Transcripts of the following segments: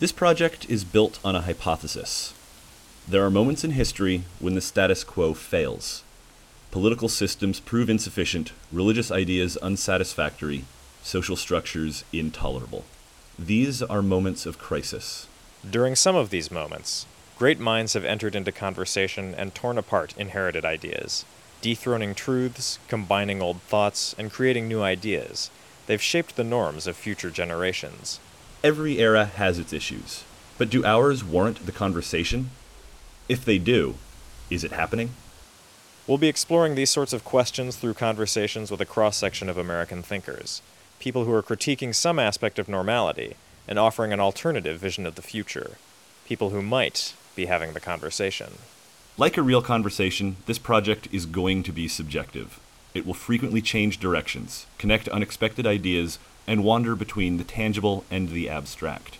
This project is built on a hypothesis. There are moments in history when the status quo fails. Political systems prove insufficient, religious ideas unsatisfactory, social structures intolerable. These are moments of crisis. During some of these moments, great minds have entered into conversation and torn apart inherited ideas, dethroning truths, combining old thoughts, and creating new ideas. They've shaped the norms of future generations. Every era has its issues, but do ours warrant the conversation? If they do, is it happening? We'll be exploring these sorts of questions through conversations with a cross section of American thinkers, people who are critiquing some aspect of normality and offering an alternative vision of the future, people who might be having the conversation. Like a real conversation, this project is going to be subjective. It will frequently change directions, connect unexpected ideas, and wander between the tangible and the abstract.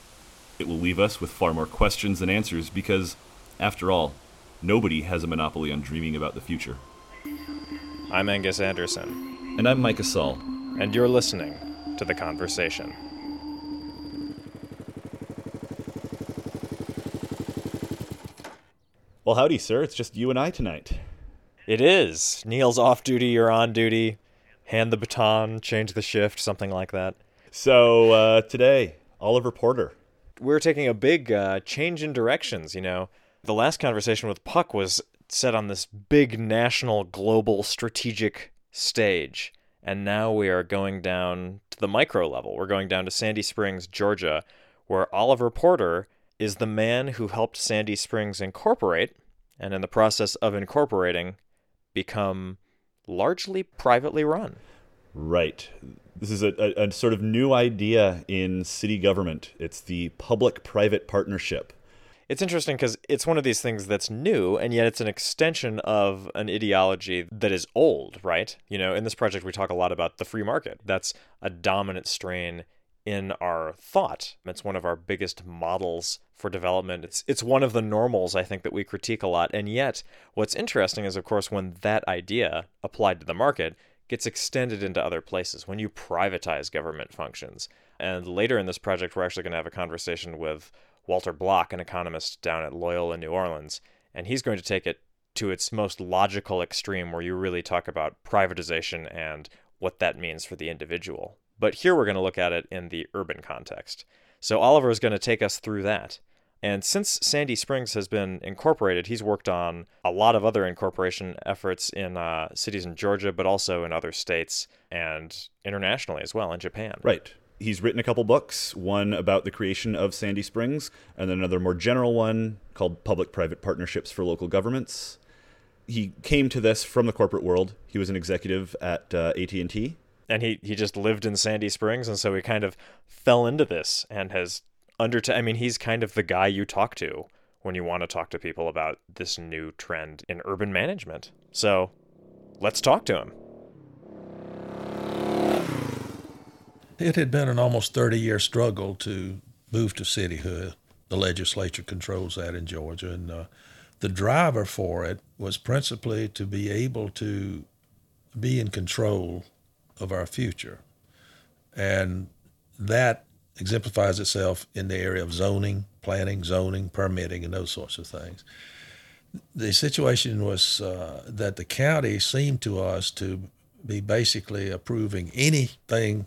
It will leave us with far more questions than answers because, after all, nobody has a monopoly on dreaming about the future. I'm Angus Anderson. And I'm Micah Saul. And you're listening to The Conversation. Well, howdy, sir. It's just you and I tonight. It is. Neil's off duty, you're on duty. Hand the baton, change the shift, something like that. So, uh, today, Oliver Porter. We're taking a big uh, change in directions, you know. The last conversation with Puck was set on this big national, global, strategic stage. And now we are going down to the micro level. We're going down to Sandy Springs, Georgia, where Oliver Porter is the man who helped Sandy Springs incorporate, and in the process of incorporating, become largely privately run. Right. This is a, a, a sort of new idea in city government. It's the public private partnership it's interesting because it's one of these things that's new and yet it's an extension of an ideology that is old right you know in this project we talk a lot about the free market that's a dominant strain in our thought. It's one of our biggest models for development. It's it's one of the normals i think that we critique a lot. And yet what's interesting is of course when that idea applied to the market gets extended into other places when you privatize government functions. And later in this project we're actually going to have a conversation with Walter Block, an economist down at Loyola in New Orleans, and he's going to take it to its most logical extreme where you really talk about privatization and what that means for the individual. But here we're going to look at it in the urban context. So Oliver is going to take us through that. And since Sandy Springs has been incorporated, he's worked on a lot of other incorporation efforts in uh, cities in Georgia, but also in other states and internationally as well in Japan. Right he's written a couple books one about the creation of sandy springs and then another more general one called public private partnerships for local governments he came to this from the corporate world he was an executive at uh, at&t and he, he just lived in sandy springs and so he kind of fell into this and has under i mean he's kind of the guy you talk to when you want to talk to people about this new trend in urban management so let's talk to him It had been an almost 30 year struggle to move to cityhood. The legislature controls that in Georgia. And uh, the driver for it was principally to be able to be in control of our future. And that exemplifies itself in the area of zoning, planning, zoning, permitting, and those sorts of things. The situation was uh, that the county seemed to us to be basically approving anything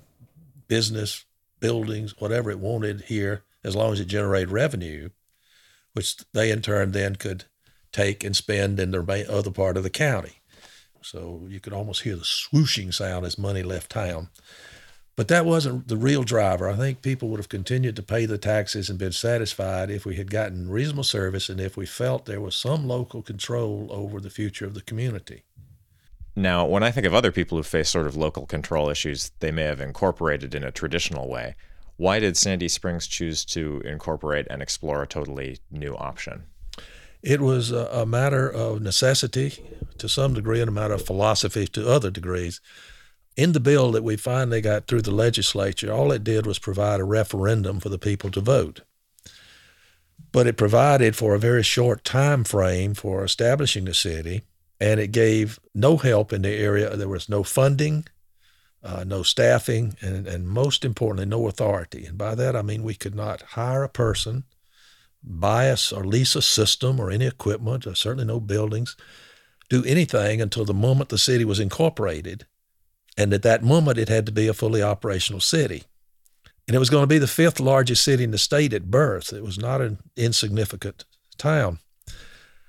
business, buildings, whatever it wanted here, as long as it generated revenue, which they in turn then could take and spend in the other part of the county. So you could almost hear the swooshing sound as money left town. But that wasn't the real driver. I think people would have continued to pay the taxes and been satisfied if we had gotten reasonable service and if we felt there was some local control over the future of the community. Now, when I think of other people who face sort of local control issues they may have incorporated in a traditional way, why did Sandy Springs choose to incorporate and explore a totally new option? It was a, a matter of necessity to some degree and a matter of philosophy to other degrees. In the bill that we finally got through the legislature, all it did was provide a referendum for the people to vote. but it provided for a very short time frame for establishing the city, and it gave no help in the area. There was no funding, uh, no staffing, and, and most importantly, no authority. And by that, I mean we could not hire a person, buy us or lease a system or any equipment, or certainly no buildings, do anything until the moment the city was incorporated. And at that moment, it had to be a fully operational city. And it was going to be the fifth largest city in the state at birth. It was not an insignificant town.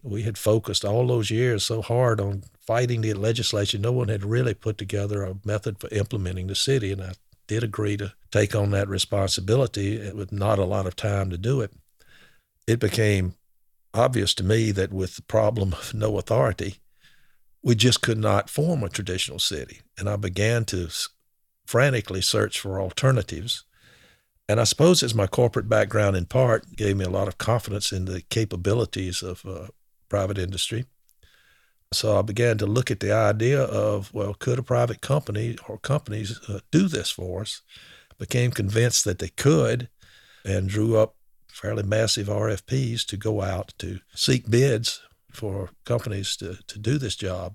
We had focused all those years so hard on fighting the legislation. No one had really put together a method for implementing the city. And I did agree to take on that responsibility with not a lot of time to do it. It became obvious to me that with the problem of no authority, we just could not form a traditional city. And I began to frantically search for alternatives. And I suppose as my corporate background in part gave me a lot of confidence in the capabilities of uh, private industry. So I began to look at the idea of, well, could a private company or companies uh, do this for us? Became convinced that they could and drew up fairly massive RFPs to go out to seek bids for companies to, to do this job.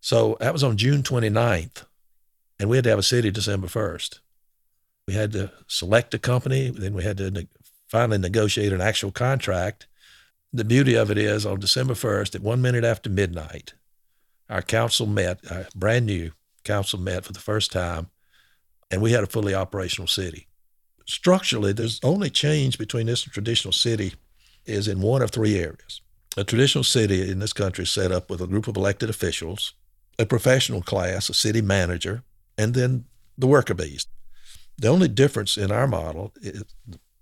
So that was on June 29th, and we had to have a city December 1st. We had to select a company, then we had to ne- finally negotiate an actual contract. The beauty of it is on December 1st, at one minute after midnight, our council met, brand new council met for the first time, and we had a fully operational city. Structurally, there's only change between this and traditional city is in one of three areas. A traditional city in this country is set up with a group of elected officials, a professional class, a city manager, and then the worker bees. The only difference in our model is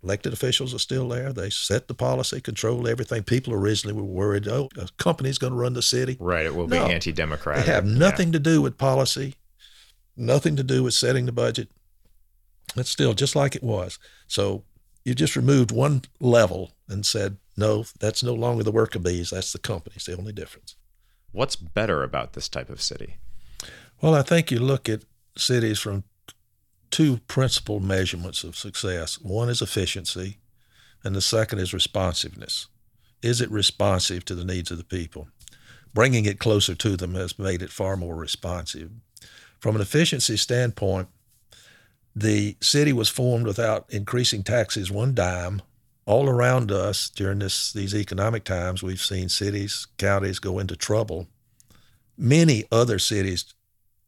elected officials are still there. They set the policy, control everything. People originally were worried, oh, a company's going to run the city. Right. It will No. be anti democratic. They have nothing to do with policy, nothing to do with setting the budget. It's still just like it was. So you just removed one level and said, no, that's no longer the work of bees. That's the company. It's the only difference. What's better about this type of city? Well, I think you look at cities from two principal measurements of success. One is efficiency, and the second is responsiveness. Is it responsive to the needs of the people? Bringing it closer to them has made it far more responsive. From an efficiency standpoint, the city was formed without increasing taxes one dime. All around us during this, these economic times, we've seen cities, counties go into trouble. Many other cities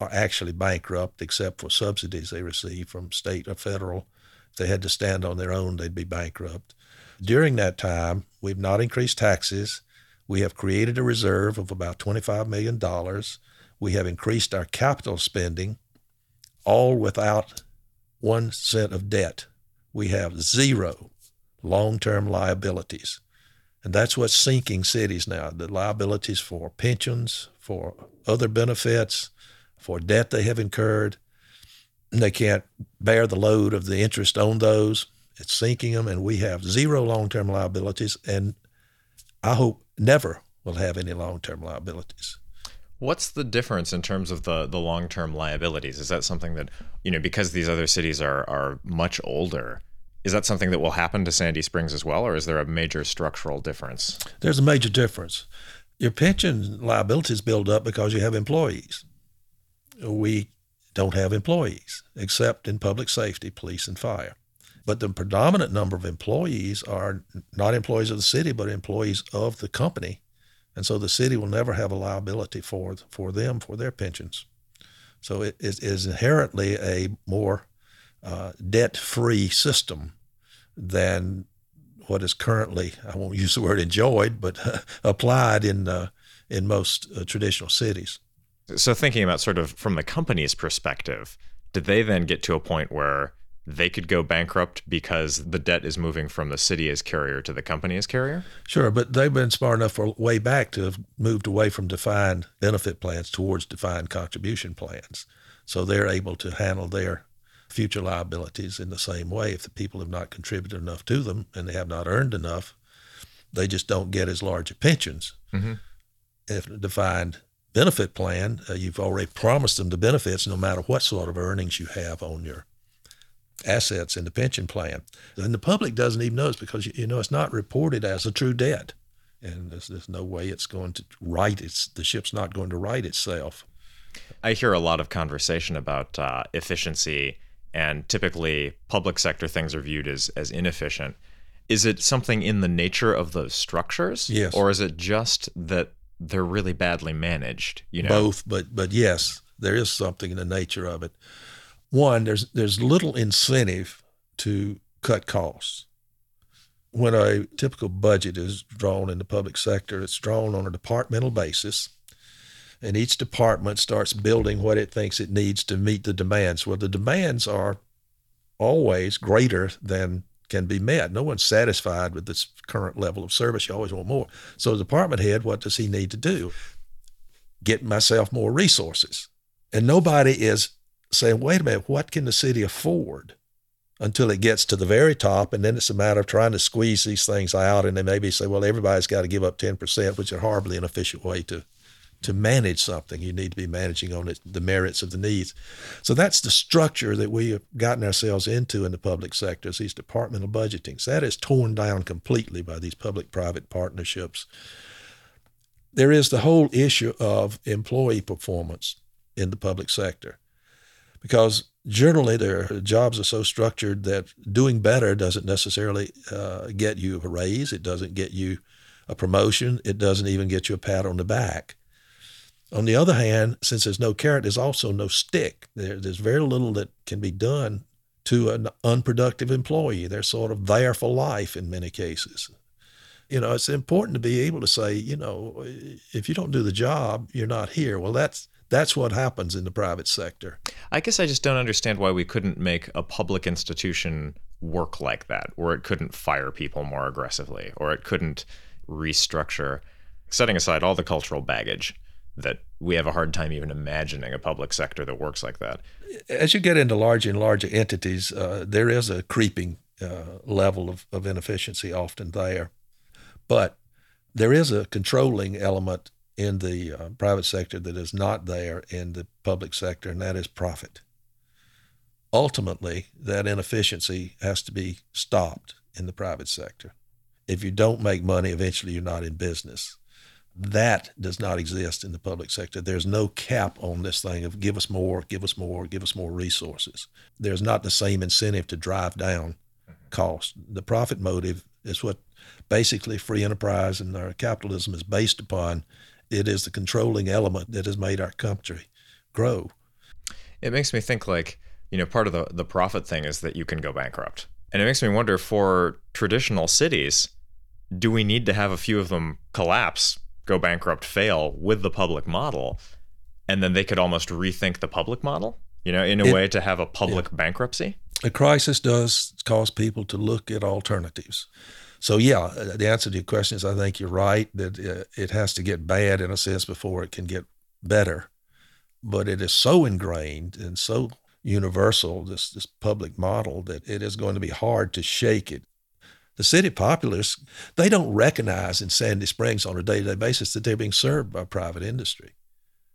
are actually bankrupt except for subsidies they receive from state or federal. If they had to stand on their own, they'd be bankrupt. During that time, we've not increased taxes. We have created a reserve of about $25 million. We have increased our capital spending, all without one cent of debt. We have zero long term liabilities. And that's what's sinking cities now the liabilities for pensions, for other benefits, for debt they have incurred. They can't bear the load of the interest on those. It's sinking them, and we have zero long term liabilities. And I hope never will have any long term liabilities. What's the difference in terms of the the long term liabilities? Is that something that you know because these other cities are are much older? Is that something that will happen to Sandy Springs as well, or is there a major structural difference? There's a major difference. Your pension liabilities build up because you have employees. We don't have employees except in public safety, police, and fire. But the predominant number of employees are not employees of the city, but employees of the company. And so the city will never have a liability for, for them for their pensions. So it is inherently a more uh, debt free system than what is currently, I won't use the word enjoyed, but applied in, uh, in most uh, traditional cities. So thinking about sort of from the company's perspective, did they then get to a point where they could go bankrupt because the debt is moving from the city as carrier to the company as carrier? Sure, but they've been smart enough for way back to have moved away from defined benefit plans towards defined contribution plans. So they're able to handle their future liabilities in the same way. If the people have not contributed enough to them and they have not earned enough, they just don't get as large pensions. Mm-hmm. If a defined benefit plan, uh, you've already promised them the benefits no matter what sort of earnings you have on your assets in the pension plan. And the public doesn't even know it's because, you know, it's not reported as a true debt. And there's, there's no way it's going to right its, the ship's not going to right itself. I hear a lot of conversation about uh, efficiency, and typically public sector things are viewed as, as inefficient. Is it something in the nature of those structures? Yes. Or is it just that they're really badly managed? You know? Both, but but yes, there is something in the nature of it. One, there's there's little incentive to cut costs. When a typical budget is drawn in the public sector, it's drawn on a departmental basis, and each department starts building what it thinks it needs to meet the demands. Well, the demands are always greater than can be met. No one's satisfied with this current level of service. You always want more. So, the department head, what does he need to do? Get myself more resources. And nobody is saying, wait a minute, what can the city afford? Until it gets to the very top, and then it's a matter of trying to squeeze these things out. And they maybe say, well, everybody's got to give up 10%, which is a horribly inefficient way to to manage something. You need to be managing on it, the merits of the needs. So that's the structure that we have gotten ourselves into in the public sector, is these departmental budgetings. That is torn down completely by these public-private partnerships. There is the whole issue of employee performance in the public sector, because generally their jobs are so structured that doing better doesn't necessarily uh, get you a raise. It doesn't get you a promotion. It doesn't even get you a pat on the back. On the other hand, since there's no carrot, there's also no stick. There, there's very little that can be done to an unproductive employee. They're sort of there for life in many cases. You know, it's important to be able to say, you know, if you don't do the job, you're not here. Well, that's that's what happens in the private sector. I guess I just don't understand why we couldn't make a public institution work like that, or it couldn't fire people more aggressively, or it couldn't restructure, setting aside all the cultural baggage that we have a hard time even imagining a public sector that works like that. As you get into larger and larger entities, uh, there is a creeping uh, level of, of inefficiency often there. But there is a controlling element in the uh, private sector that is not there in the public sector, and that is profit. Ultimately, that inefficiency has to be stopped in the private sector. If you don't make money, eventually you're not in business. That does not exist in the public sector. There's no cap on this thing of give us more, give us more, give us more resources. There's not the same incentive to drive down cost. The profit motive is what basically free enterprise and our capitalism is based upon. It is the controlling element that has made our country grow. It makes me think like, you know, part of the, the profit thing is that you can go bankrupt. And it makes me wonder for traditional cities, do we need to have a few of them collapse go bankrupt, fail with the public model, and then they could almost rethink the public model, you know, in a it, way to have a public yeah. bankruptcy? A crisis does cause people to look at alternatives. So, yeah, uh, the answer to your question is I think you're right that uh, it has to get bad in a sense before it can get better. But it is so ingrained and so universal, this, this public model, that it is going to be hard to shake it the city populace, they don't recognize in Sandy Springs on a day to day basis that they're being served by private industry.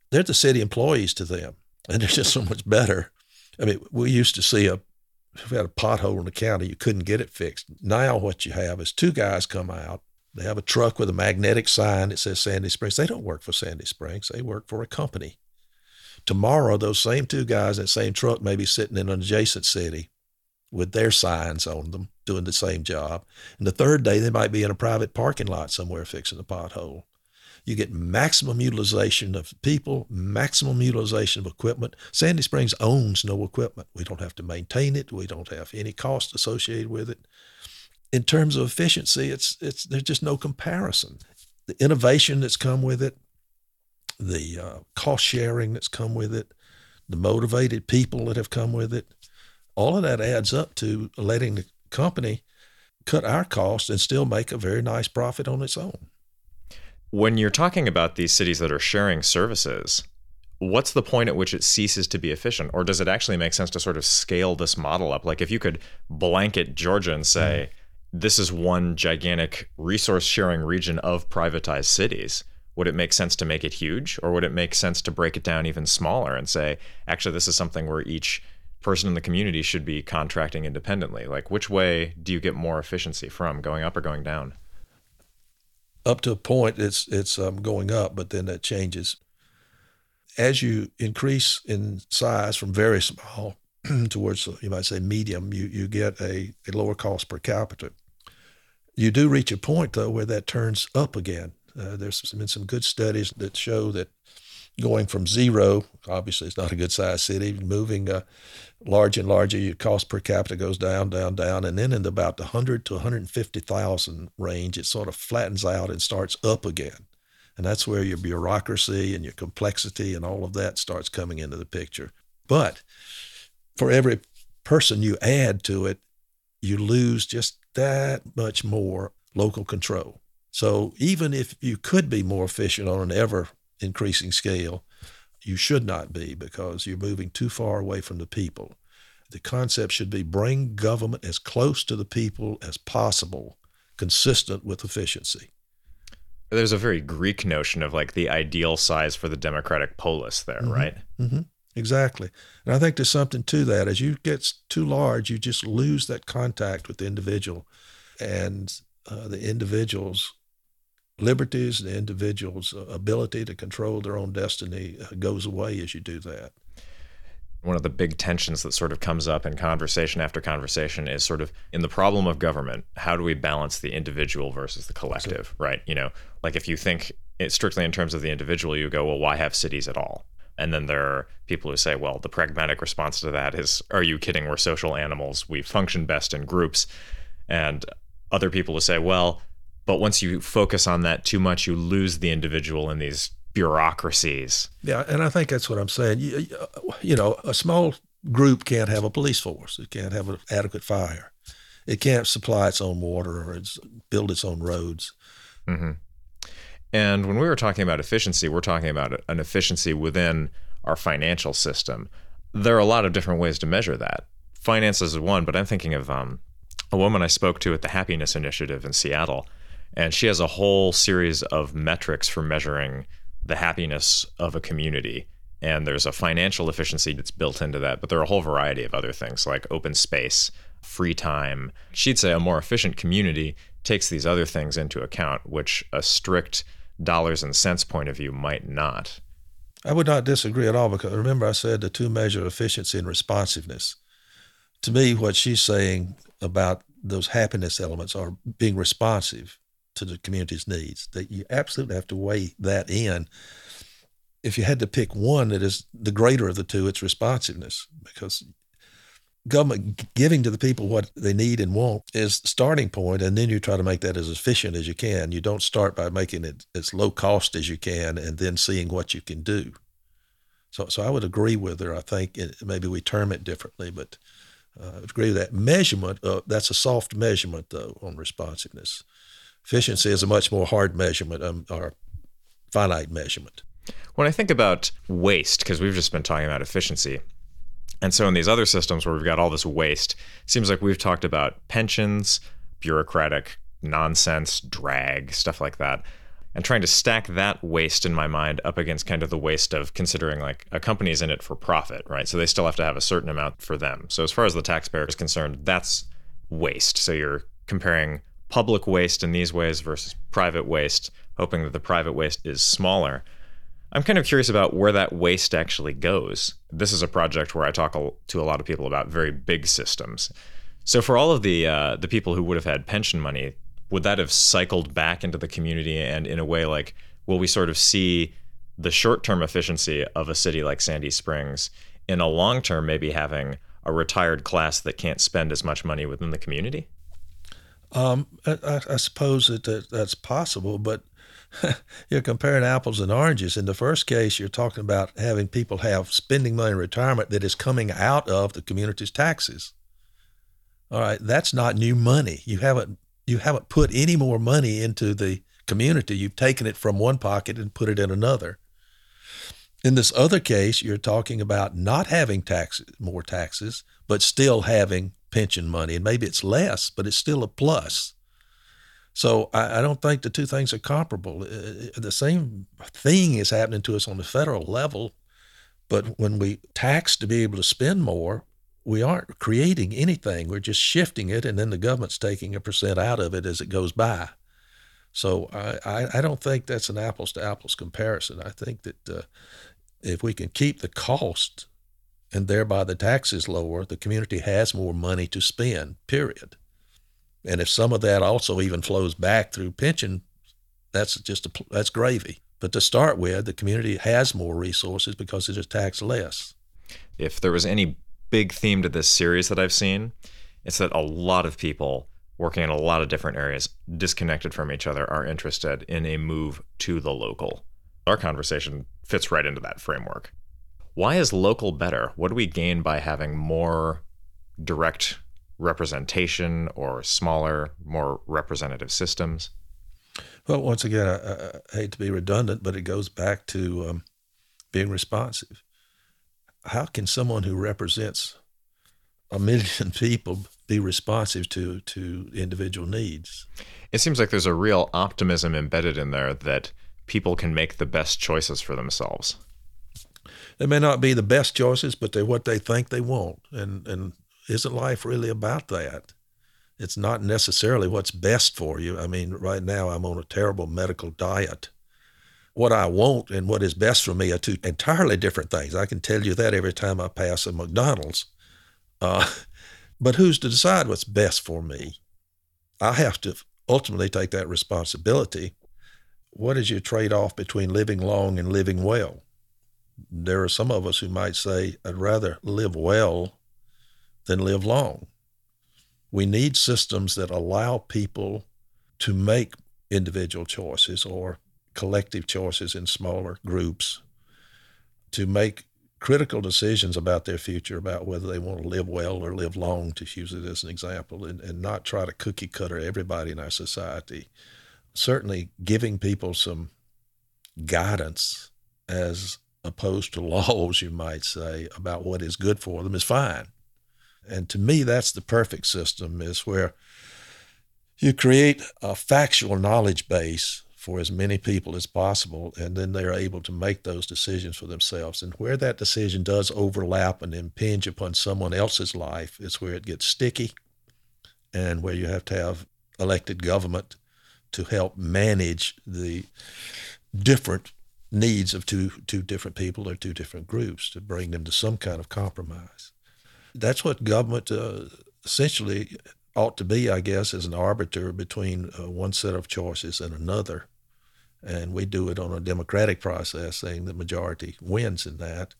They're the city employees to them, and they're just so much better. I mean, we used to see a if we had a pothole in the county, you couldn't get it fixed. Now, what you have is two guys come out. They have a truck with a magnetic sign that says Sandy Springs. They don't work for Sandy Springs, they work for a company. Tomorrow, those same two guys in that same truck may be sitting in an adjacent city with their signs on them doing the same job. And the third day, they might be in a private parking lot somewhere fixing a pothole. You get maximum utilization of people, maximum utilization of equipment. Sandy Springs owns no equipment. We don't have to maintain it. We don't have any cost associated with it. In terms of efficiency, it's it's there's just no comparison. The innovation that's come with it, the uh, cost sharing that's come with it, the motivated people that have come with it, all of that adds up to letting the company cut our costs and still make a very nice profit on its own. When you're talking about these cities that are sharing services, what's the point at which it ceases to be efficient? Or does it actually make sense to sort of scale this model up? Like if you could blanket Georgia and say, mm. this is one gigantic resource sharing region of privatized cities, would it make sense to make it huge? Or would it make sense to break it down even smaller and say, actually, this is something where each person in the community should be contracting independently? Like, which way do you get more efficiency from, going up or going down? Up to a point, it's it's um, going up, but then that changes as you increase in size from very small towards you might say medium. You you get a, a lower cost per capita. You do reach a point though where that turns up again. Uh, there's been some good studies that show that going from zero, obviously it's not a good sized city, moving uh, larger and larger, your cost per capita goes down, down, down, and then in about the 100 to 150,000 range, it sort of flattens out and starts up again. And that's where your bureaucracy and your complexity and all of that starts coming into the picture. But for every person you add to it, you lose just that much more local control. So even if you could be more efficient on an ever increasing scale, you should not be because you're moving too far away from the people. The concept should be bring government as close to the people as possible, consistent with efficiency. There's a very Greek notion of like the ideal size for the democratic polis there, mm-hmm. right? Mm-hmm. Exactly. And I think there's something to that. As you get too large, you just lose that contact with the individual. And uh, the individual's liberties, the individual's ability to control their own destiny uh, goes away as you do that. One of the big tensions that sort of comes up in conversation after conversation is sort of in the problem of government, how do we balance the individual versus the collective, right? You know, like if you think it strictly in terms of the individual, you go, well, why have cities at all? And then there are people who say, well, the pragmatic response to that is, are you kidding? We're social animals. We function best in groups. And other people who say, well, but once you focus on that too much, you lose the individual in these bureaucracies. Yeah, and I think that's what I'm saying. You, you know, a small group can't have a police force. It can't have an adequate fire. It can't supply its own water or its, build its own roads. Mm-hmm. And when we were talking about efficiency, we're talking about an efficiency within our financial system. There are a lot of different ways to measure that. Finances is one, but I'm thinking of um, a woman I spoke to at the Happiness Initiative in Seattle and she has a whole series of metrics for measuring the happiness of a community. And there's a financial efficiency that's built into that, but there are a whole variety of other things like open space, free time. She'd say a more efficient community takes these other things into account, which a strict dollars and cents point of view might not. I would not disagree at all because remember I said the two measure efficiency and responsiveness. To me, what she's saying about those happiness elements are being responsive to the community's needs. That you absolutely have to weigh that in. If you had to pick one that is the greater of the two, it's responsiveness because government giving to the people what they need and want is the starting point, and then you try to make that as efficient as you can. You don't start by making it as low cost as you can, and then seeing what you can do. So, so I would agree with her. I think it, maybe we term it differently, but uh, I would agree with that measurement. Uh, that's a soft measurement, though, on responsiveness. Efficiency is a much more hard measurement um, or finite measurement. When I think about waste, because we've just been talking about efficiency, and so in these other systems where we've got all this waste, seems like we've talked about pensions, bureaucratic nonsense, drag, stuff like that. And trying to stack that waste in my mind up against kind of the waste of considering like a company's in it for profit, right? So they still have to have a certain amount for them. So as far as the taxpayer is concerned, that's waste. So you're comparing public waste in these ways versus private waste, hoping that the private waste is smaller. I'm kind of curious about where that waste actually goes. This is a project where I talk to a lot of people about very big systems. So for all of the uh, the people who would have had pension money, would that have cycled back into the community? And in a way, like, will we sort of see the short term efficiency of a city like Sandy Springs in a long term, maybe having a retired class that can't spend as much money within the community? Um, I, I, suppose that, that that's possible, but you're comparing apples and oranges. In the first case, you're talking about having people have spending money in retirement that is coming out of the community's taxes. All right, that's not new money. You haven't you haven't put any more money into the community. You've taken it from one pocket and put it in another. In this other case, you're talking about not having taxes, more taxes, but still having pension money, and maybe it's less, but it's still a plus. So I, I don't think the two things are comparable. Uh, uh, the same thing is happening to us on the federal level, but when we tax to be able to spend more, we aren't creating anything. We're just shifting it, and then the government's taking a percent out of it as it goes by. So I, I, I don't think that's an apples to apples comparison. I think that uh, if we can keep the cost and thereby the taxes lower, the community has more money to spend, period. And if some of that also even flows back through pension, that's just a, that's gravy. But to start with, the community has more resources because it is taxed less. If there was any big theme to this series that I've seen, it's that a lot of people working in a lot of different areas, disconnected from each other, are interested in a move to the local. Our conversation fits right into that framework. Why is local better? What do we gain by having more direct representation or smaller, more representative systems? Well, once again, I, I hate to be redundant, but it goes back to um, being responsive. How can someone who represents a million people be responsive to to individual needs? It seems like there's a real optimism embedded in there that people can make the best choices for themselves. They may not be the best choices, but they're what they think they want. And and isn't life really about that? it's not necessarily what's best for you. I mean, right now I'm on a terrible medical diet. What I want and what is best for me are two entirely different things. I can tell you that every time I pass a McDonald's. Uh, but who's to decide what's best for me? I have to ultimately take that responsibility. What is your trade off between living long and living well? There are some of us who might say, I'd rather live well than live long. We need systems that allow people to make individual choices or collective choices in smaller groups to make critical decisions about their future, about whether they want to live well or live long, to use it as an example, and, and not try to cookie cutter everybody in our society. Certainly, giving people some guidance as opposed to laws, you might say, about what is good for them is fine. And to me, that's the perfect system is where you create a factual knowledge base for as many people as possible, and then they're able to make those decisions for themselves. And where that decision does overlap and impinge upon someone else's life is where it gets sticky and where you have to have elected government to help manage the different needs of two two different people or two different groups to bring them to some kind of compromise that's what government uh, essentially ought to be, I guess, as an arbiter between uh, one set of choices and another. And we do it on a democratic process, saying the majority wins in that.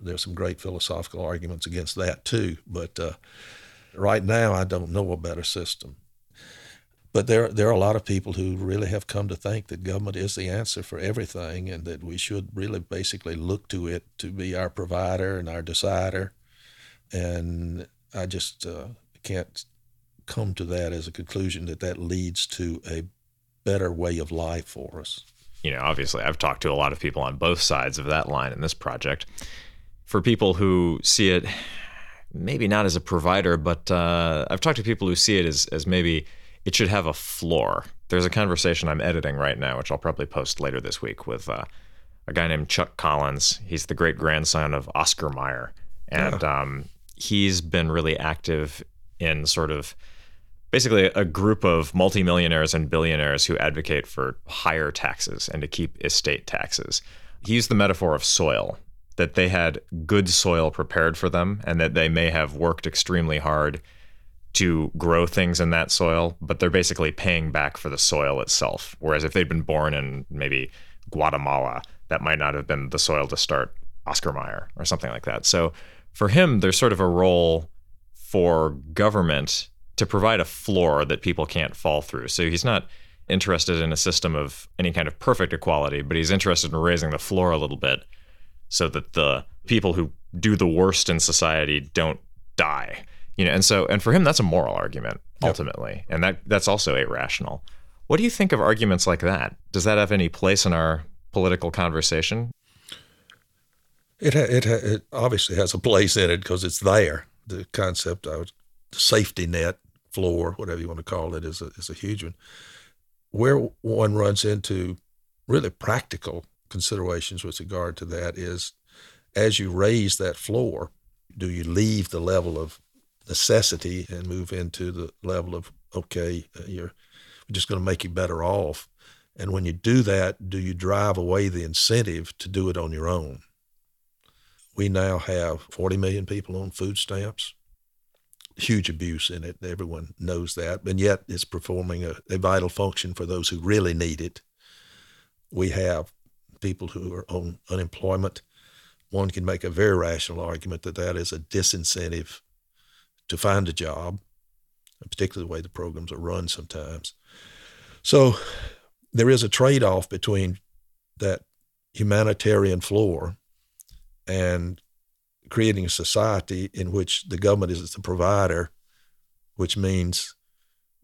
There's some great philosophical arguments against that too, but uh, right now I don't know a better system. But there, there are a lot of people who really have come to think that government is the answer for everything, and that we should really basically look to it to be our provider and our decider and I just uh, can't come to that as a conclusion that that leads to a better way of life for us. You know, obviously, I've talked to a lot of people on both sides of that line in this project. For people who see it maybe not as a provider, but uh, I've talked to people who see it as, as maybe it should have a floor. There's a conversation I'm editing right now, which I'll probably post later this week with uh, a guy named Chuck Collins. He's the great grandson of Oscar Mayer. And um, he's been really active in sort of basically a group of multimillionaires and billionaires who advocate for higher taxes and to keep estate taxes. He used the metaphor of soil, that they had good soil prepared for them and that they may have worked extremely hard to grow things in that soil, but they're basically paying back for the soil itself. Whereas if they'd been born in maybe Guatemala, that might not have been the soil to start Oscar Mayer or something like that. So for him, there's sort of a role for government to provide a floor that people can't fall through. So he's not interested in a system of any kind of perfect equality, but he's interested in raising the floor a little bit so that the people who do the worst in society don't die. You know, and so and for him that's a moral argument ultimately. Yep. And that that's also irrational. What do you think of arguments like that? Does that have any place in our political conversation? It it it obviously has a place in it because it's there. The concept of the safety net floor, whatever you want to call it, is a, is a huge one. Where one runs into really practical considerations with regard to that is as you raise that floor, do you leave the level of necessity and move into the level of okay, uh, you're just going to make you better off. And when you do that, do you drive away the incentive to do it on your own? We now have 40 million people on food stamps. Huge abuse in it. Everyone knows that. And yet it's performing a, a vital function for those who really need it. We have people who are on unemployment. One can make a very rational argument that that is a disincentive to find a job, particularly the way the programs are run sometimes. So there is a trade off between that humanitarian floor and creating a society in which the government is the provider, which means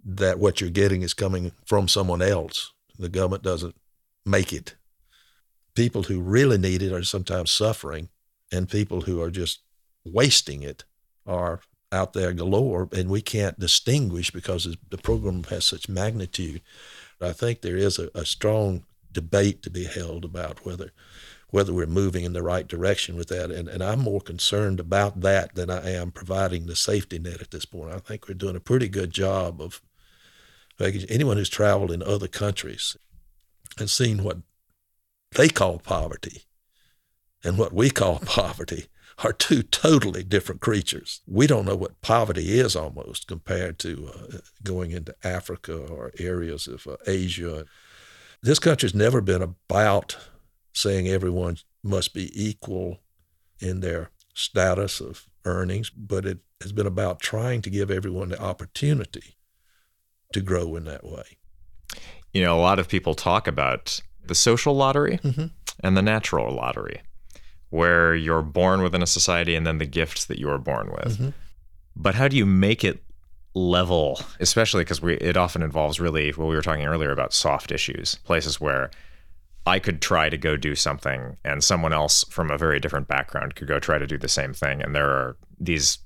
that what you're getting is coming from someone else. The government doesn't make it. People who really need it are sometimes suffering, and people who are just wasting it are out there galore, and we can't distinguish because the program has such magnitude. I think there is a, a strong debate to be held about whether whether we're moving in the right direction with that. And, and I'm more concerned about that than I am providing the safety net at this point. I think we're doing a pretty good job of anyone who's traveled in other countries and seen what they call poverty and what we call poverty are two totally different creatures. We don't know what poverty is almost compared to uh, going into Africa or areas of uh, Asia. This country's never been about saying everyone must be equal in their status of earnings, but it has been about trying to give everyone the opportunity to grow in that way. You know, a lot of people talk about the social lottery mm-hmm. and the natural lottery, where you're born within a society and then the gifts that you are born with. Mm-hmm. But how do you make it level, especially because we it often involves really what we were talking earlier about soft issues, places where I could try to go do something and someone else from a very different background could go try to do the same thing. And there are these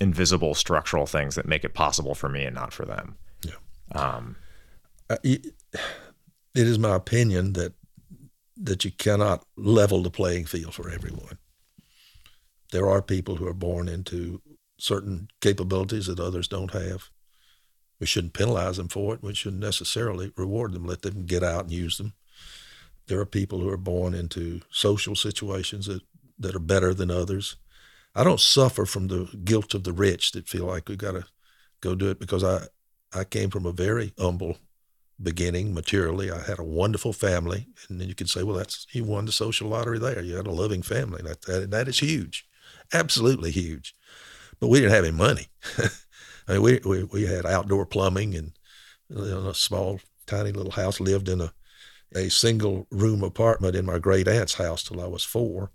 invisible structural things that make it possible for me and not for them. Yeah. Um, uh, it is my opinion that that you cannot level the playing field for everyone. There are people who are born into certain capabilities that others don't have. We shouldn't penalize them for it. We shouldn't necessarily reward them. Let them get out and use them. There are people who are born into social situations that, that are better than others. I don't suffer from the guilt of the rich that feel like we got to go do it because I, I came from a very humble beginning materially. I had a wonderful family, and then you could say, well, that's you won the social lottery there. You had a loving family. That that, that is huge, absolutely huge. But we didn't have any money. I mean, we, we we had outdoor plumbing and you know, a small, tiny little house. Lived in a a single room apartment in my great aunt's house till I was four.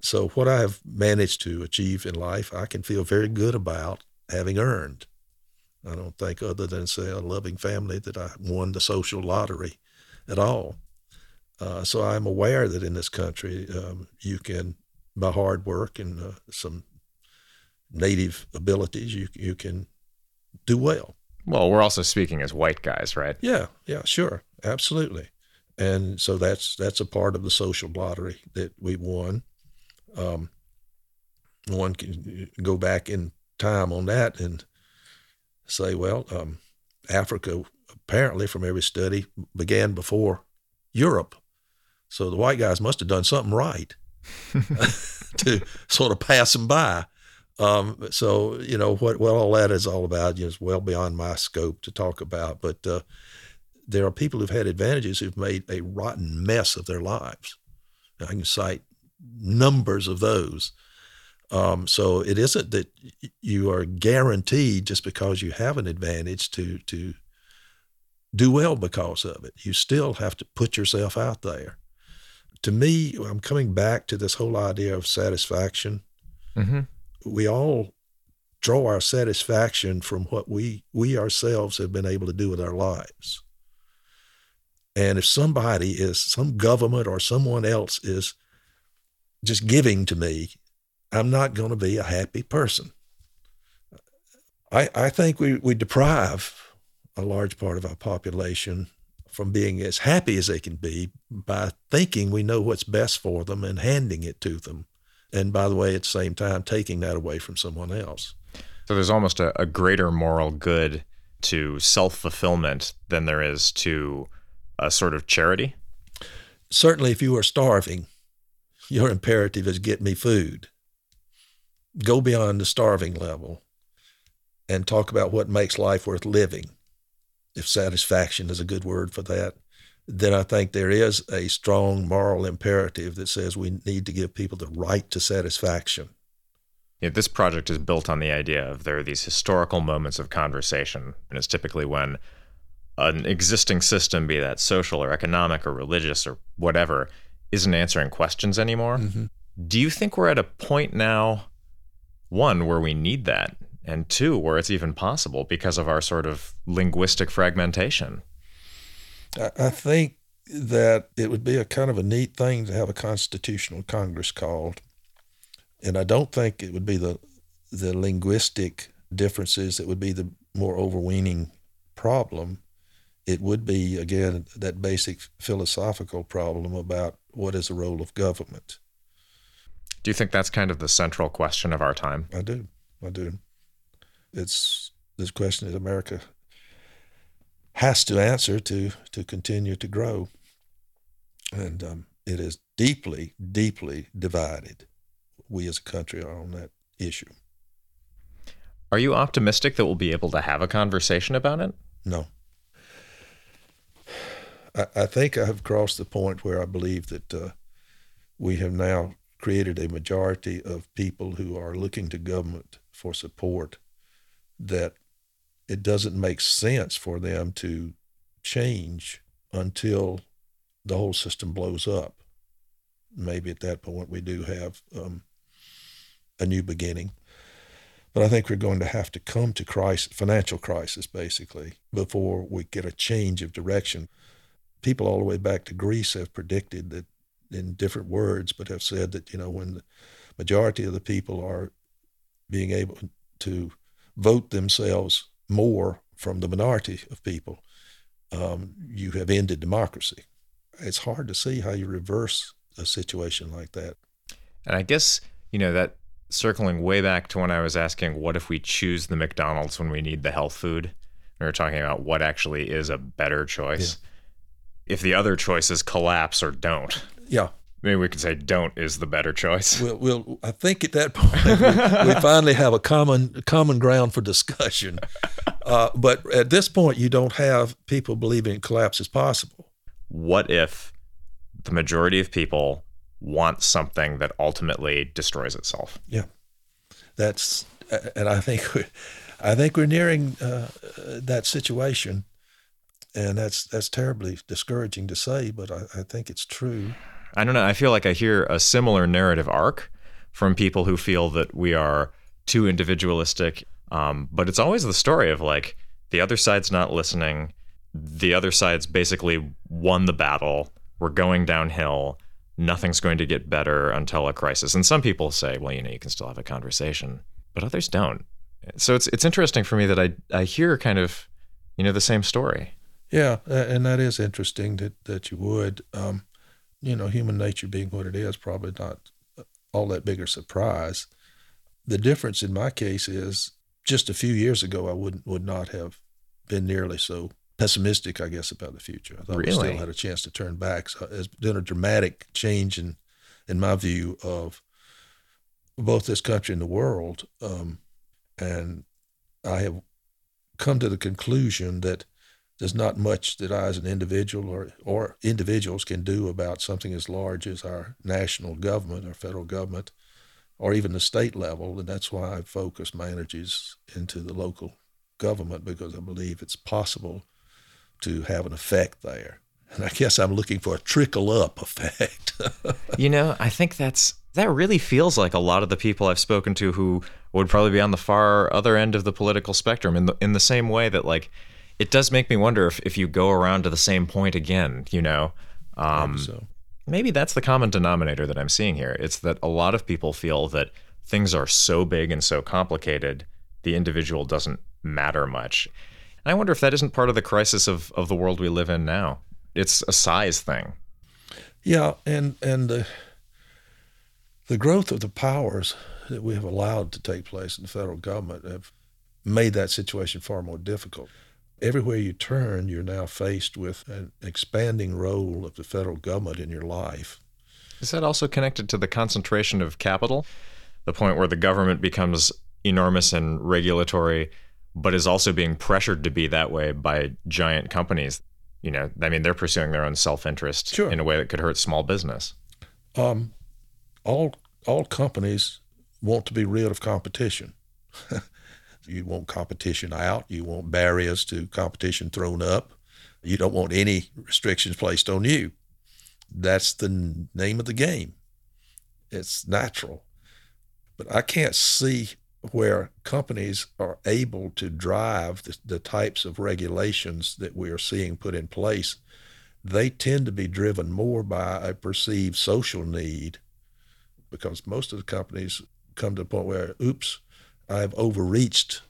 So, what I have managed to achieve in life, I can feel very good about having earned. I don't think, other than say a loving family, that I won the social lottery at all. Uh, so, I'm aware that in this country, um, you can, by hard work and uh, some native abilities, you you can do well. Well, we're also speaking as white guys, right? Yeah, yeah, sure, absolutely and so that's that's a part of the social lottery that we won. Um, one can go back in time on that and say, well, um, Africa apparently, from every study, began before Europe, so the white guys must have done something right to sort of pass them by. Um, so you know what what all that is all about is well beyond my scope to talk about, but uh, there are people who've had advantages who've made a rotten mess of their lives. I can cite numbers of those. Um, so it isn't that you are guaranteed just because you have an advantage to to do well because of it. You still have to put yourself out there. To me, I'm coming back to this whole idea of satisfaction. Mm-hmm. We all draw our satisfaction from what we we ourselves have been able to do with our lives. And if somebody is, some government or someone else is just giving to me, I'm not going to be a happy person. I, I think we, we deprive a large part of our population from being as happy as they can be by thinking we know what's best for them and handing it to them And by the way, at the same time, taking that away from someone else. So there's almost a, a greater moral good to self fulfillment than there is to a sort of charity. Certainly, if you are starving, your imperative is get me food. Go beyond the starving level and talk about what makes life worth living. If satisfaction is a good word for that, then I think there is a strong moral imperative that says we need to give people the right to satisfaction. Yeah, this project is built on the idea of there are these historical moments of conversation, and it's typically when an existing system, be that social or economic or religious or whatever, isn't answering questions anymore. Mm-hmm. Do you think we're at a point now, one, where we need that, and two, where it's even possible because of our sort of linguistic fragmentation? I think that it would be a kind of a neat thing to have a constitutional Congress called. And I don't think it would be the the linguistic differences that would be the more overweening problem it would be again that basic philosophical problem about what is the role of government. Do you think that's kind of the central question of our time? I do. I do. It's this question that America has to answer to to continue to grow, and um, it is deeply, deeply divided. We as a country are on that issue. Are you optimistic that we'll be able to have a conversation about it? No. I, I think I have crossed the point where I believe that uh, we have now created a majority of people who are looking to government for support that it doesn't make sense for them to change until the whole system blows up. Maybe at that point we do have um, a new beginning. But I think we're going to have to come to crisis, financial crisis, basically, before we get a change of direction people all the way back to Greece have predicted that in different words, but have said that, you know, when the majority of the people are being able to vote themselves more from the minority of people, um, you have ended democracy. It's hard to see how you reverse a situation like that. And I guess, you know, that circling way back to when I was asking, what if we choose the McDonald's when we need the health food? We were talking about what actually is a better choice. Yeah if the other choices collapse or don't. Yeah. Maybe we could say don't is the better choice. Well, we'll I think at that point we, we, finally have a common common ground for discussion. Uh, but at this point, you don't have people believing collapse is possible. What if the majority of people want something that ultimately destroys itself? Yeah, that's and I think we, I think we're nearing uh, that situation and that's that's terribly discouraging to say, but I, I think it's true. I don't know. I feel like I hear a similar narrative arc from people who feel that we are too individualistic. Um, but it's always the story of like the other side's not listening. The other side's basically won the battle. We're going downhill. Nothing's going to get better until a crisis. And some people say, well, you know, you can still have a conversation, but others don't. So it's it's interesting for me that I I hear kind of, you know, the same story. Yeah, and that is interesting that that you would. Um, you know, human nature being what it is, probably not all that big a surprise. The difference in my case is just a few years ago, I wouldn't would not have been nearly so pessimistic, I guess, about the future. I thought really? we still had a chance to turn back. So it's been a dramatic change in in my view of both this country and the world. Um, and I have come to the conclusion that there's not much that I, as an individual or, or individuals, can do about something as large as our national government, our federal government, or even the state level. And that's why I focus my energies into the local government because I believe it's possible to have an effect there. And I guess I'm looking for a trickle up effect. you know, I think that's that really feels like a lot of the people I've spoken to who would probably be on the far other end of the political spectrum in the in the same way that like it does make me wonder if, if you go around to the same point again, you know. Um, so. Maybe that's the common denominator that I'm seeing here. It's that a lot of people feel that things are so big and so complicated, the individual doesn't matter much. And I wonder if that isn't part of the crisis of, of the world we live in now. It's a size thing. Yeah, and and uh, The growth of the powers that we have allowed to take place in the federal government have made that situation far more difficult. Everywhere you turn, you're now faced with an expanding role of the federal government in your life. Is that also connected to the concentration of capital? The point where the government becomes enormous and regulatory, but is also being pressured to be that way by giant companies. You know, I mean, they're pursuing their own self interest Sure. in a way that could hurt small business. Um, all all companies want to be rid of competition. you want competition out. You want barriers to competition thrown up. You don't want any restrictions placed on you. That's the name of the game. It's natural. But I can't see where companies are able to drive the, the types of regulations that we are seeing put in place. They tend to be driven more by a perceived social need because most of the companies come to the point where, oops, I've overreached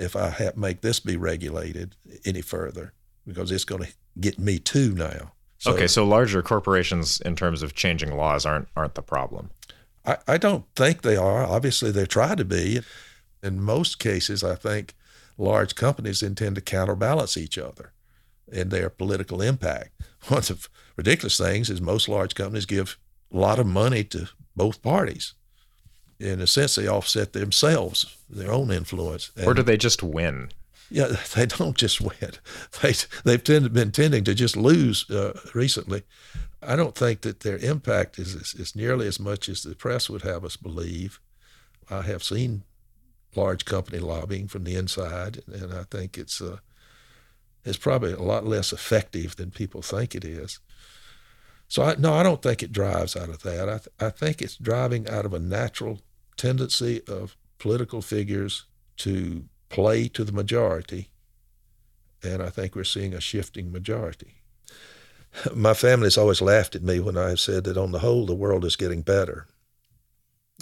if I have, make this be regulated any further because it's going to get me too now. So okay, so larger corporations, in terms of changing laws, aren't aren't the problem. I, I don't think they are. Obviously, they try to be. In most cases, I think large companies intend to counterbalance each other in their political impact. One of the ridiculous things is most large companies give a lot of money to both parties. In a sense, they offset themselves, their own influence. or do they just win? Yeah, they don't just win. They they've tended, been tending to just lose uh, recently. I don't think that their impact is, is is nearly as much as the press would have us believe. I have seen large company lobbying from the inside, and I think it's uh, it's probably a lot less effective than people think it is. So I, no, I don't think it drives out of that. I th- I think it's driving out of a natural tendency of political figures to play to the majority, and I think we're seeing a shifting majority. My family's always laughed at me when I have said that on the whole the world is getting better,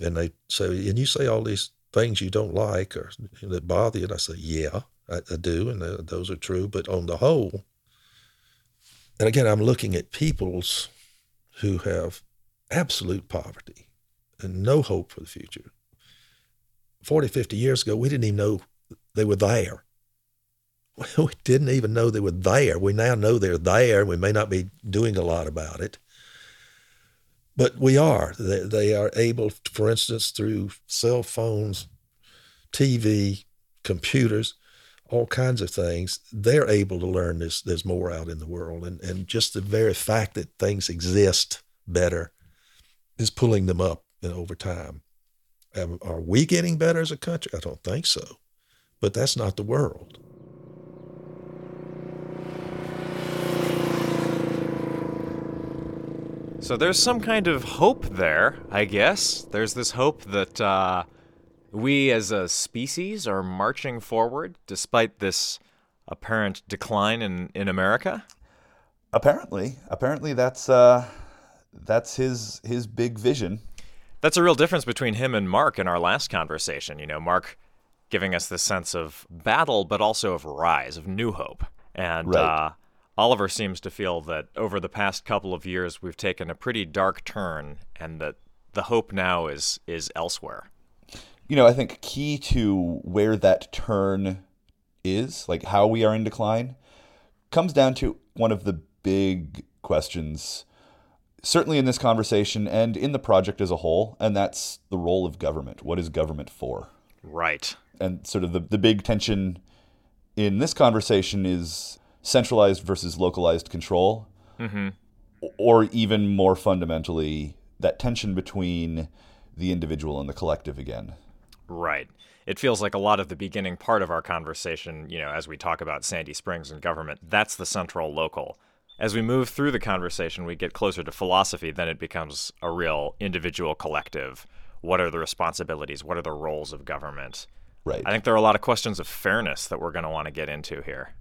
and they say, and you say all these things you don't like or that bother you, and I say, yeah, I, I do, and th- those are true, but on the whole, and again, I'm looking at peoples who have absolute poverty and no hope for the future. 40, 50 years ago, we didn't even know they were there. We didn't even know they were there. We now know they're there. We may not be doing a lot about it, but we are. They, are able, for instance, through cell phones, TV, computers, all kinds of things, they're able to learn this. There's more out in the world. And, and just the very fact that things exist better is pulling them up you know, over time. Am- Are we getting better as a country? I don't think so. But that's not the world. So there's some kind of hope there, I guess. There's this hope that uh, we as a species are marching forward despite this apparent decline in, in America. Apparently, apparently that's uh, that's his his big vision. That's a real difference between him and Mark in our last conversation. You know, Mark giving us this sense of battle, but also of rise, of new hope. And Right. uh, Oliver seems to feel that over the past couple of years, we've taken a pretty dark turn, and that the hope now is is elsewhere. You know, I think key to where that turn is, like how we are in decline, comes down to one of the big questions, certainly in this conversation and in the project as a whole, and that's the role of government. What is government for? Right. and sort of the, the big tension in this conversation is centralized versus localized control Mm-hmm. or even more fundamentally that tension between the individual and the collective again Right. It feels like a lot of the beginning part of our conversation, you know, as we talk about Sandy Springs and government, that's the central local. As we move through the conversation, we get closer to philosophy, then it becomes a real individual collective. What are the responsibilities? What are the roles of government? right I think there are a lot of questions of fairness that we're going to want to get into here.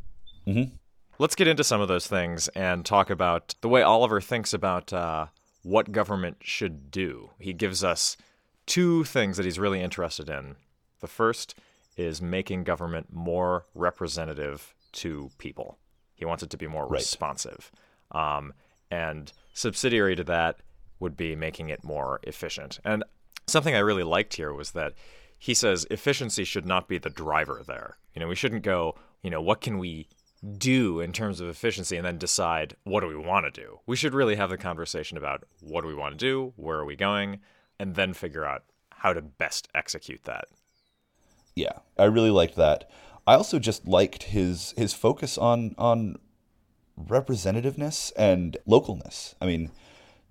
Mhm. Let's get into some of those things and talk about the way Oliver thinks about uh, what government should do. He gives us two things that he's really interested in. The first is making government more representative to people. He wants it to be more Right. responsive. Um, and subsidiary to that would be making it more efficient. And something I really liked here was that he says efficiency should not be the driver there. You know, we shouldn't go, you know, what can we do in terms of efficiency and then decide what do we want to do. We should really have the conversation about what do we want to do, where are we going, and then figure out how to best execute that. Yeah, I really liked that. I also just liked his his focus on on representativeness and localness. I mean,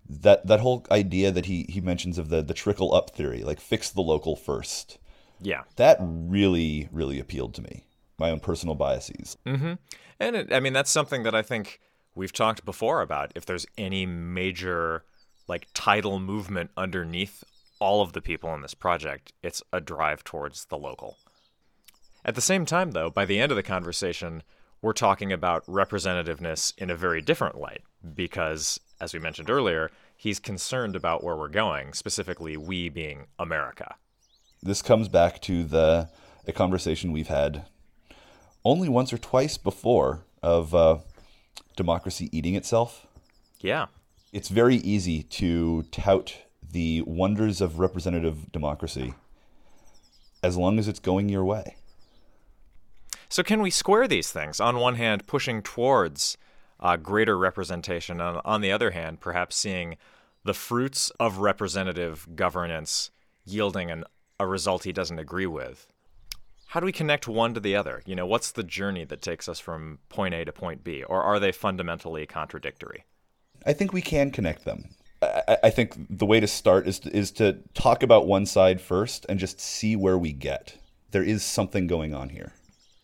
that that whole idea that he he mentions of the the trickle up theory, like fix the local first. Yeah, that really really appealed to me. My own personal biases. Mm-hmm. And it, I mean, that's something that I think we've talked before about. If there's any major like tidal movement underneath all of the people in this project, it's a drive towards the local. At the same time, though, by the end of the conversation, we're talking about representativeness in a very different light because, as we mentioned earlier, he's concerned about where we're going, specifically we being America. This comes back to the a conversation we've had only once or twice before of uh, democracy eating itself. Yeah. It's very easy to tout the wonders of representative democracy as long as it's going your way. So, can we square these things? On one hand, pushing towards uh, greater representation, and on the other hand, perhaps seeing the fruits of representative governance yielding an, a result he doesn't agree with. How do we connect one to the other? You know, what's the journey that takes us from point A to point B, or are they fundamentally contradictory? I think we can connect them. I, I think the way to start is is to talk about one side first and just see where we get. There is something going on here.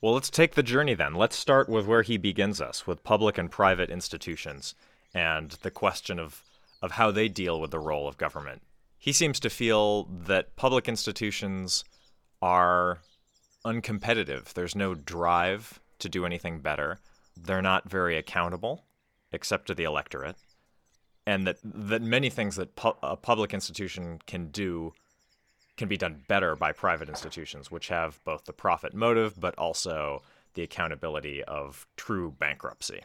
Well, let's take the journey then. Let's start with where he begins us, with public and private institutions, and the question of, of how they deal with the role of government. He seems to feel that public institutions are uncompetitive. There's no drive to do anything better. They're not very accountable, except to the electorate. And that, that many things that pu- a public institution can do can be done better by private institutions, which have both the profit motive but also the accountability of true bankruptcy.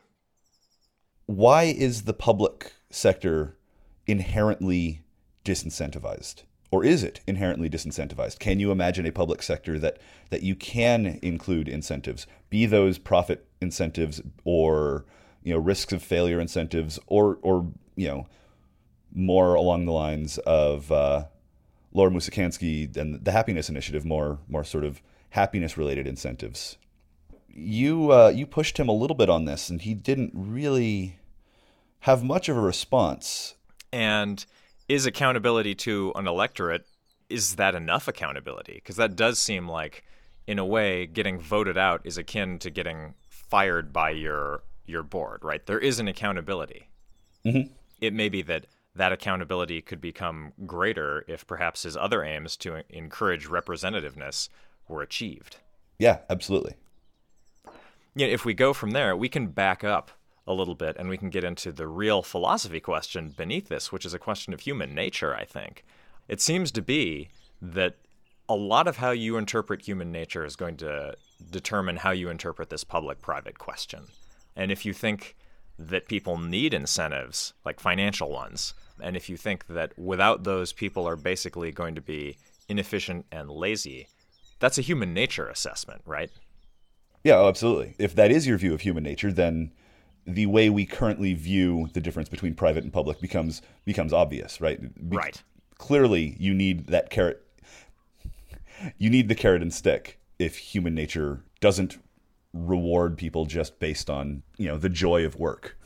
Why is the public sector inherently disincentivized? Or is it inherently disincentivized? Can you imagine a public sector that, that you can include incentives, be those profit incentives or you know risks of failure incentives, or or you know more along the lines of uh, Laura Musikanski and the Happiness Initiative, more more sort of happiness related incentives. You uh, you pushed him a little bit on this, and he didn't really have much of a response. And is accountability to an electorate is that enough accountability? Because that does seem like, in a way, getting voted out is akin to getting fired by your your board, right? There is an accountability. Mm-hmm. It may be that that accountability could become greater if perhaps his other aims to encourage representativeness were achieved. Yeah, absolutely. If we go from there, we can back up a little bit and we can get into the real philosophy question beneath this, which is a question of human nature, I think. It seems to be that a lot of how you interpret human nature is going to determine how you interpret this public private question. And if you think that people need incentives, like financial ones, and if you think that without those, people are basically going to be inefficient and lazy, that's a human nature assessment, right? Yeah, oh, absolutely. If that is your view of human nature, then the way we currently view the difference between private and public becomes becomes obvious, right? Be- right. Clearly, you need that carrot. You need the carrot and stick if human nature doesn't reward people just based on you know the joy of work.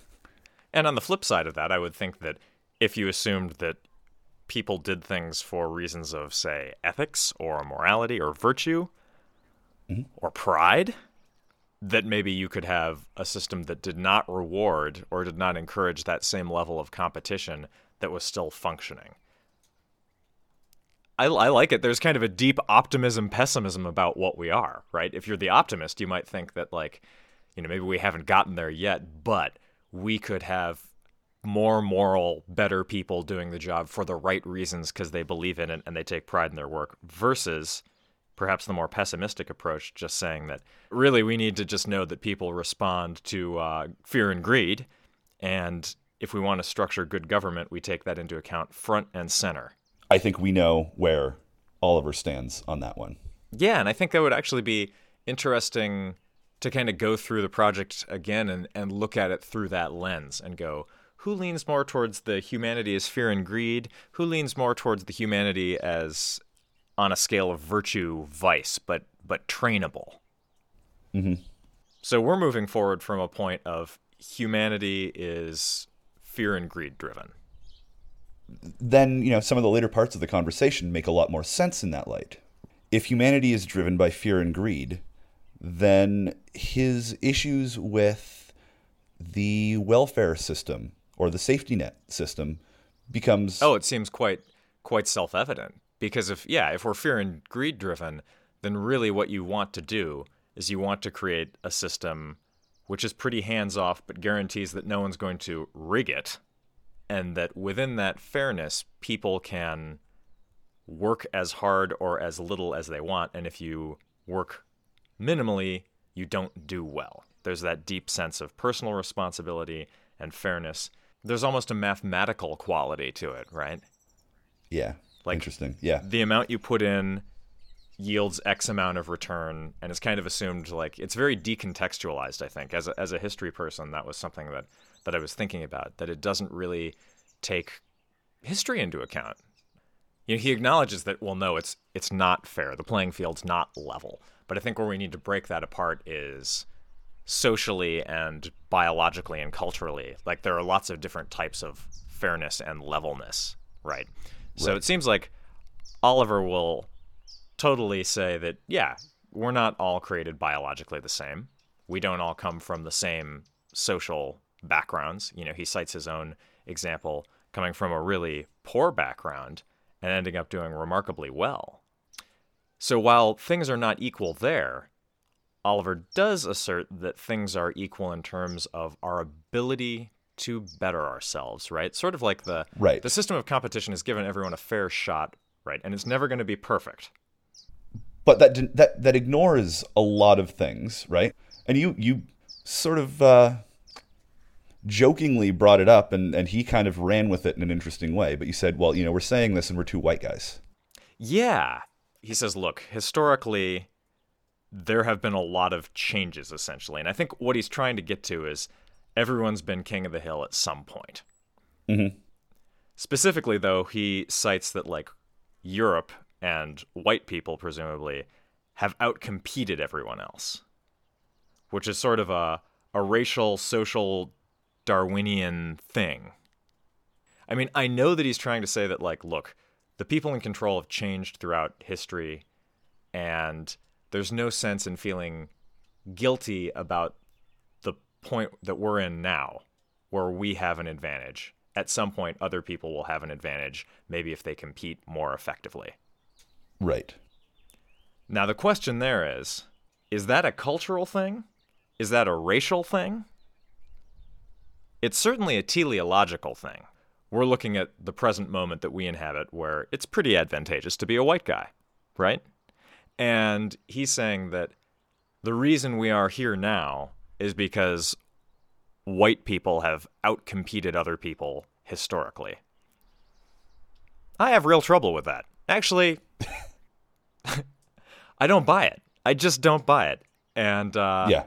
And on the flip side of that, I would think that if you assumed that people did things for reasons of, say, ethics or morality or virtue mm-hmm. or pride, that maybe you could have a system that did not reward or did not encourage that same level of competition that was still functioning. I, I, like it. There's kind of a deep optimism, pessimism about what we are, right? If you're the optimist, you might think that, like, you know, maybe we haven't gotten there yet, but we could have more moral, better people doing the job for the right reasons because they believe in it and they take pride in their work versus perhaps the more pessimistic approach, just saying that really we need to just know that people respond to uh, fear and greed. And if we want to structure good government, we take that into account front and center. I think we know where Oliver stands on that one. Yeah, and I think that would actually be interesting to kind of go through the project again and, and look at it through that lens and go, who leans more towards the humanity as fear and greed? Who leans more towards the humanity as on a scale of virtue, vice, but but trainable? Mm-hmm. So we're moving forward from a point of humanity is fear and greed driven. Then, you know, some of the later parts of the conversation make a lot more sense in that light. If humanity is driven by fear and greed, then his issues with the welfare system or the safety net system becomes Oh, it seems quite quite self-evident because if yeah, if we're fear and greed driven, then really what you want to do is you want to create a system which is pretty hands off but guarantees that no one's going to rig it and that within that fairness people can work as hard or as little as they want and if you work minimally you don't do well. There's that deep sense of personal responsibility and fairness. There's almost a mathematical quality to it right? Yeah like interesting. Yeah. the amount you put in yields X amount of return, and it's kind of assumed like it's very decontextualized. I think. As a, as a history person, that was something that that I was thinking about. That it doesn't really take history into account. You know, he acknowledges that well, no, it's it's not fair. The playing field's not level. But I think where we need to break that apart is socially and biologically and culturally. Like there are lots of different types of fairness and levelness, right? right. So it seems like Oliver will totally say that, yeah, we're not all created biologically the same. We don't all come from the same social backgrounds. You know, he cites his own example coming from a really poor background and ending up doing remarkably well. So while things are not equal there, Oliver does assert that things are equal in terms of our ability to better ourselves, right? Sort of like the right. the system of competition has given everyone a fair shot, right? And it's never going to be perfect but that that that ignores a lot of things, right? And you you sort of uh, jokingly brought it up, and and he kind of ran with it in an interesting way. But you said, well, you know, we're saying this, and we're two white guys. Yeah, he says, look, historically, there have been a lot of changes, essentially, and I think what he's trying to get to is everyone's been king of the hill at some point. Mm-hmm. Specifically, though, he cites that like Europe and white people, presumably, have outcompeted everyone else, which is sort of a, a racial, social, Darwinian thing. I mean, I know that he's trying to say that, like, look, the people in control have changed throughout history, and there's no sense in feeling guilty about the point that we're in now, where we have an advantage. At some point, other people will have an advantage, maybe if they compete more effectively. Right. Now, the question there is is that a cultural thing? Is that a racial thing? It's certainly a teleological thing. We're looking at the present moment that we inhabit where it's pretty advantageous to be a white guy, right? And he's saying that the reason we are here now is because white people have outcompeted other people historically. I have real trouble with that. Actually, I don't buy it. I just don't buy it. And uh, yeah,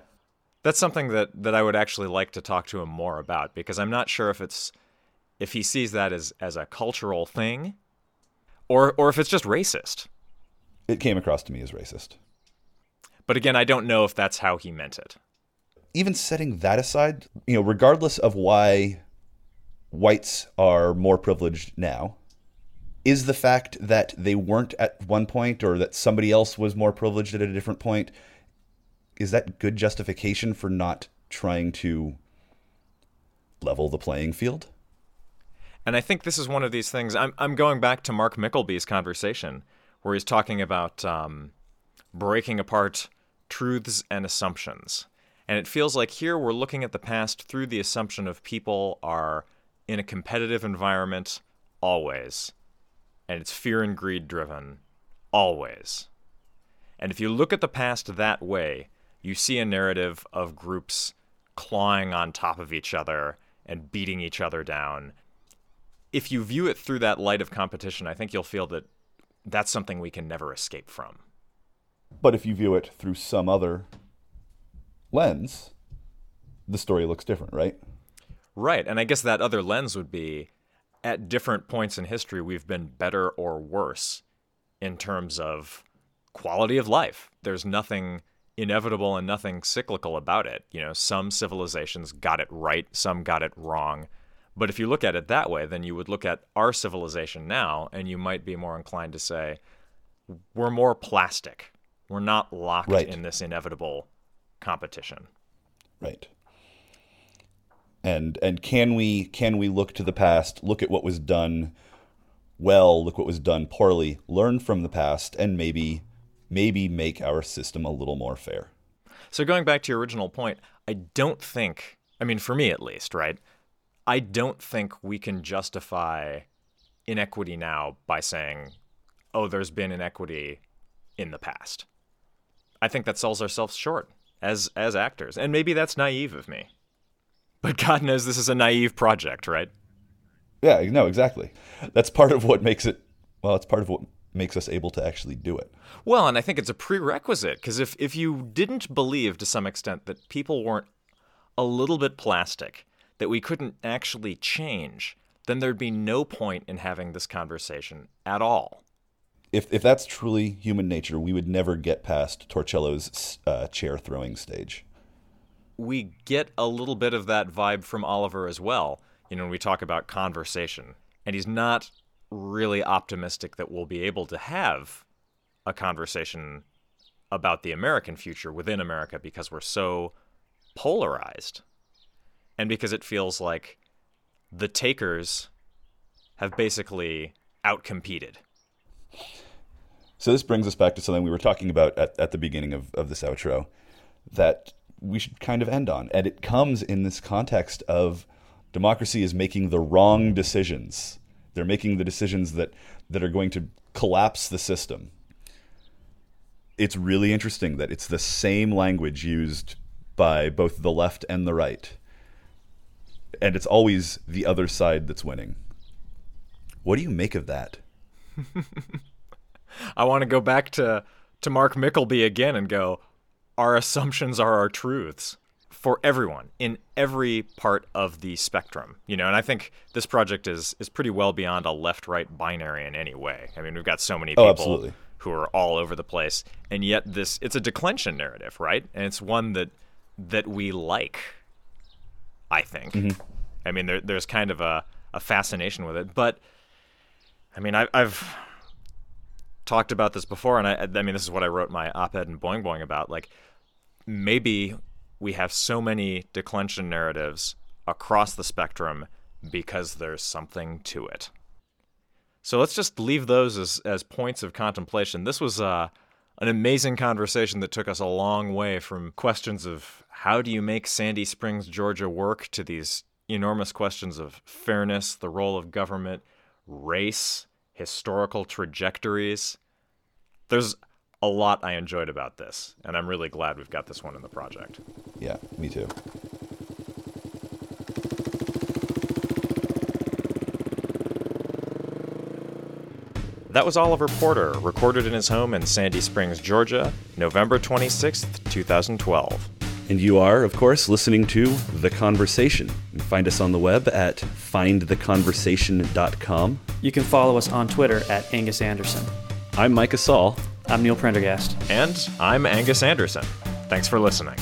that's something that that I would actually like to talk to him more about because I'm not sure if it's if he sees that as as a cultural thing, or or if it's just racist. It came across to me as racist. But again, I don't know if that's how he meant it. Even setting that aside, you know, regardless of why whites are more privileged now, is the fact that they weren't at one point or that somebody else was more privileged at a different point is that good justification for not trying to level the playing field and i think this is one of these things i'm, I'm going back to mark mickleby's conversation where he's talking about um, breaking apart truths and assumptions and it feels like here we're looking at the past through the assumption of people are in a competitive environment always and it's fear and greed driven always. And if you look at the past that way, you see a narrative of groups clawing on top of each other and beating each other down. If you view it through that light of competition, I think you'll feel that that's something we can never escape from. But if you view it through some other lens, the story looks different, right? Right. And I guess that other lens would be at different points in history, we've been better or worse in terms of quality of life. There's nothing inevitable and nothing cyclical about it. You know, some civilizations got it right, some got it wrong. But if you look at it that way, then you would look at our civilization now and you might be more inclined to say, we're more plastic. We're not locked Right. in this inevitable competition. Right. And and can we can we look to the past, look at what was done well, look what was done poorly, learn from the past, and maybe maybe make our system a little more fair. So going back to your original point, I don't think, I mean, for me at least, right? I don't think we can justify inequity now by saying, oh, there's been inequity in the past. I think that sells ourselves short as as actors. And maybe that's naive of me. But God knows this is a naive project, right? Yeah, no, exactly. That's part of what makes it well, it's part of what makes us able to actually do it. Well, and I think it's a prerequisite because if, if you didn't believe to some extent that people weren't a little bit plastic, that we couldn't actually change, then there'd be no point in having this conversation at all. If if that's truly human nature, we would never get past Torcello's uh, chair throwing stage. We get a little bit of that vibe from Oliver as well, you know, when we talk about conversation. And he's not really optimistic that we'll be able to have a conversation about the American future within America because we're so polarized. And because it feels like the takers have basically outcompeted. So this brings us back to something we were talking about at, at the beginning of, of this outro that we should kind of end on. And it comes in this context of democracy is making the wrong decisions. They're making the decisions that, that are going to collapse the system. It's really interesting that it's the same language used by both the left and the right. And it's always the other side that's winning. What do you make of that? I want to go back to to Mark Mickleby again and go our assumptions are our truths for everyone in every part of the spectrum you know and i think this project is is pretty well beyond a left right binary in any way i mean we've got so many oh, people Oh, absolutely. who are all over the place and yet this it's a declension narrative right and it's one that that we like i think mm-hmm. i mean there, there's kind of a, a fascination with it but i mean I, i've talked about this before, and I, I mean, this is what I wrote my op-ed in Boing Boing about. Like, maybe we have so many declension narratives across the spectrum because there's something to it. So let's just leave those as as points of contemplation. This was uh, an amazing conversation that took us a long way from questions of how do you make Sandy Springs, Georgia work to these enormous questions of fairness, the role of government, race, historical trajectories. There's a lot I enjoyed about this, and I'm really glad we've got this one in the project. Yeah, me too. That was Oliver Porter, recorded in his home in Sandy Springs, Georgia, November 26th, 2012. And you are, of course, listening to The Conversation. You find us on the web at findtheconversation.com. You can follow us on Twitter at Angus Anderson. I'm Micah Saul. I'm Neil Prendergast. And I'm Angus Anderson. Thanks for listening.